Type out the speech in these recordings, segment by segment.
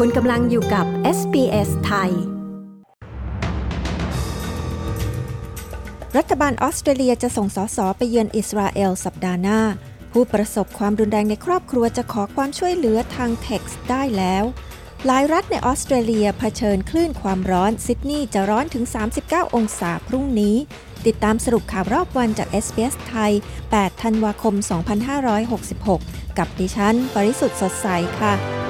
คุณกำลังอยู่กับ SBS ไทย รัฐบาลออสเตรเลียจะส่งสสไปเยือนอิสราเอลสัปดาห์หน้า ผู้ประสบความรุนแรงในครอบครัวจะขอความช่วยเหลือทางเท็กซ์ได้แล้ว หลายรัฐในออสเตรเลียเผชิญคลื่นความร้อน ซิดนีย์จะร้อนถึง 39 องศาพรุ่งนี้ ติดตามสรุปข่าวรอบวันจาก SBS ไทย 8 ธันวาคม 2566 กับดิฉัน ปริสุทธ์สดใสค่ะ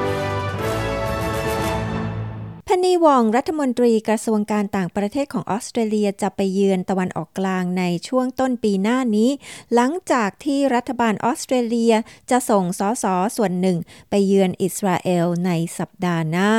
นีวองรัฐมนตรีกระทรวงการต่างประเทศของออสเตรเลียจะไปเยือนตะวันออกกลางในช่วงต้นปีหน้านี้ หลังจากที่รัฐบาลออสเตรเลียจะส่งสสส่วนหนึ่ง ไปเยือนอิสราเอลในสัปดาห์หน้า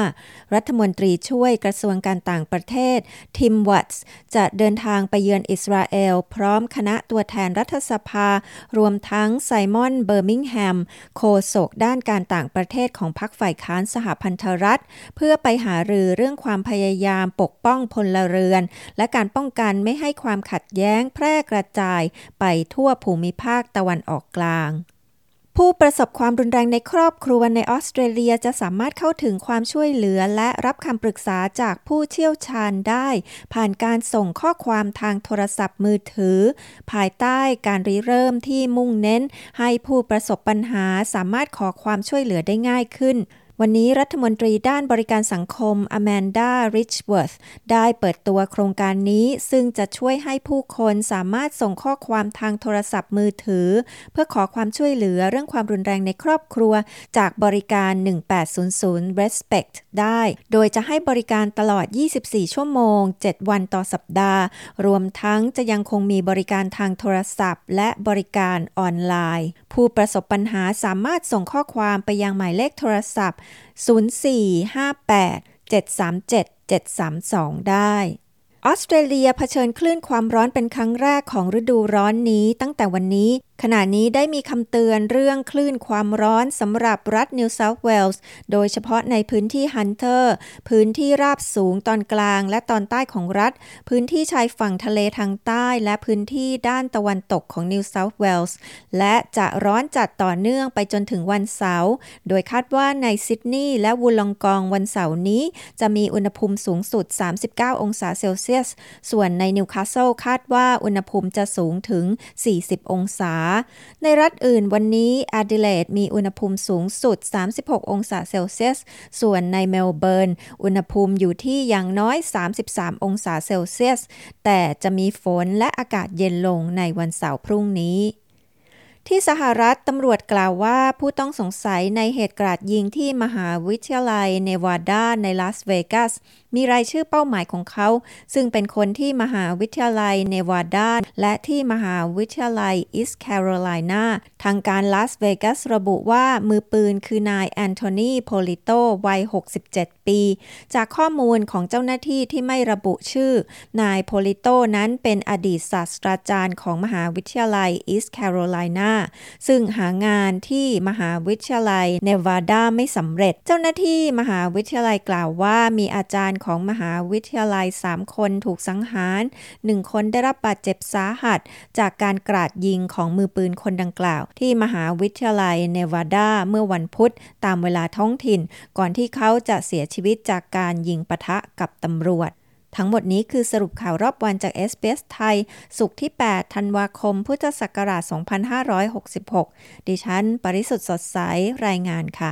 รัฐมนตรีช่วยกระทรวงการต่างประเทศทิมวัตส์จะเดินทางไปเยือนอิสราเอล พร้อมคณะตัวแทนรัฐสภา รวมทั้งไซมอนเบอร์มิงแฮมโฆษกด้านการต่างประเทศของพรรคฝ่ายค้านสหพันธรัฐ เพื่อไปหารือเรื่องความพยายามปกป้องพลเรือน และการป้องกันไม่ให้ความขัดแย้งแพร่กระจายไปทั่วภูมิภาคตะวันออกกลางผู้ประสบความรุนแรงในครอบครัวในออสเตรเลียจะสามารถเข้าถึงความช่วยเหลือและรับคำปรึกษาจากผู้เชี่ยวชาญได้ ผ่านการส่งข้อความทางโทรศัพท์มือถือ ภายใต้การริเริ่มที่มุ่งเน้น ให้ผู้ประสบปัญหาสามารถขอความช่วยเหลือได้ง่ายขึ้น วันนี้รัฐมนตรีด้านบริการสังคมอแมนดาริชเวิร์ธได้เปิดตัวโครงการนี้ซึ่งจะช่วยให้ผู้คนสามารถส่งข้อความทางโทรศัพท์มือถือ เพื่อขอความช่วยเหลือเรื่องความรุนแรงในครอบครัว จากบริการ 1800 Respect ได้ โดยจะให้บริการตลอด 24 ชั่วโมง 7 วันต่อสัปดาห์ รวมทั้งจะยังคงมีบริการทางโทรศัพท์ และบริการออนไลน์ ผู้ประสบปัญหาสามารถส่งข้อความไปยังหมายเลขโทรศัพท์0458 737 732 ได้ออสเตรเลียเผชิญคลื่นความร้อนเป็นครั้งแรกของฤดูร้อนนี้ตั้งแต่วันนี้ขณะนี้ได้มีคำเตือนเรื่องคลื่นความร้อนสำหรับรัฐนิวเซาท์เวลส์ โดยเฉพาะในพื้นที่ฮันเตอร์ พื้นที่ราบสูงตอนกลางและตอนใต้ของรัฐ พื้นที่ชายฝั่งทะเลทางใต้ และพื้นที่ด้านตะวันตกของนิวเซาท์เวลส์ และจะร้อนจัดต่อเนื่องไปจนถึงวันเสาร์ โดยคาดว่าในซิดนีย์และวูลองกองวันเสาร์นี้ จะมีอุณหภูมิสูงสุด 39 องศาเซลเซียส ส่วนในนิวคาสเซิลคาดว่าอุณหภูมิจะสูงถึง 40 องศาในรัฐอื่นวันนี้แอดิเลดมีอุณหภูมิสูงสุด 36 องศาเซลเซียส ส่วนในเมลเบิร์น อุณหภูมิอยู่ที่อย่างน้อย 33 องศาเซลเซียส แต่จะมีฝนและอากาศเย็นลงในวันเสาร์พรุ่งนี้ ที่สหรัฐตำรวจกล่าวว่าผู้ต้องสงสัยในเหตุกราดยิงที่มหาวิทยาลัยเนวาดาในลาสเวกัส มีรายชื่อเป้าหมายของเขา ซึ่งเป็นคนที่มหาวิทยาลัยเนวาดาและที่มหาวิทยาลัยอีสต์แคโรไลนาทางการลาสเวกัสระบุว่ามือปืนคือนายแอนโทนีโพลิโตวัย 67 ปี จากข้อมูลของเจ้าหน้าที่ที่ไม่ระบุชื่อ นายโพลิโตนั้นเป็นอดีตศาสตราจารย์ของมหาวิทยาลัยอีสต์แคโรไลนาซึ่งหางานที่มหาวิทยาลัยเนวาดาไม่สำเร็จ เจ้าหน้าที่มหาวิทยาลัยกล่าวว่ามีอาจารย์ของมหาวิทยาลัย 3 คนถูกสังหาร 1 คนได้รับบาดเจ็บสาหัส จากการกราดยิงของมือปืนคนดังกล่าว ที่มหาวิทยาลัยเนวาดาเมื่อวันพุธตามเวลาท้องถิ่น ก่อนที่เขาจะเสียชีวิตจากการยิงปะทะกับตำรวจ ทั้งหมดนี้คือสรุปข่าวรอบวันจากเอสเปสไทย สุขที่ 8 ธันวาคม พุทธศักราช 2566 ดิฉัน ปริสุทธ์สดใส รายงานค่ะ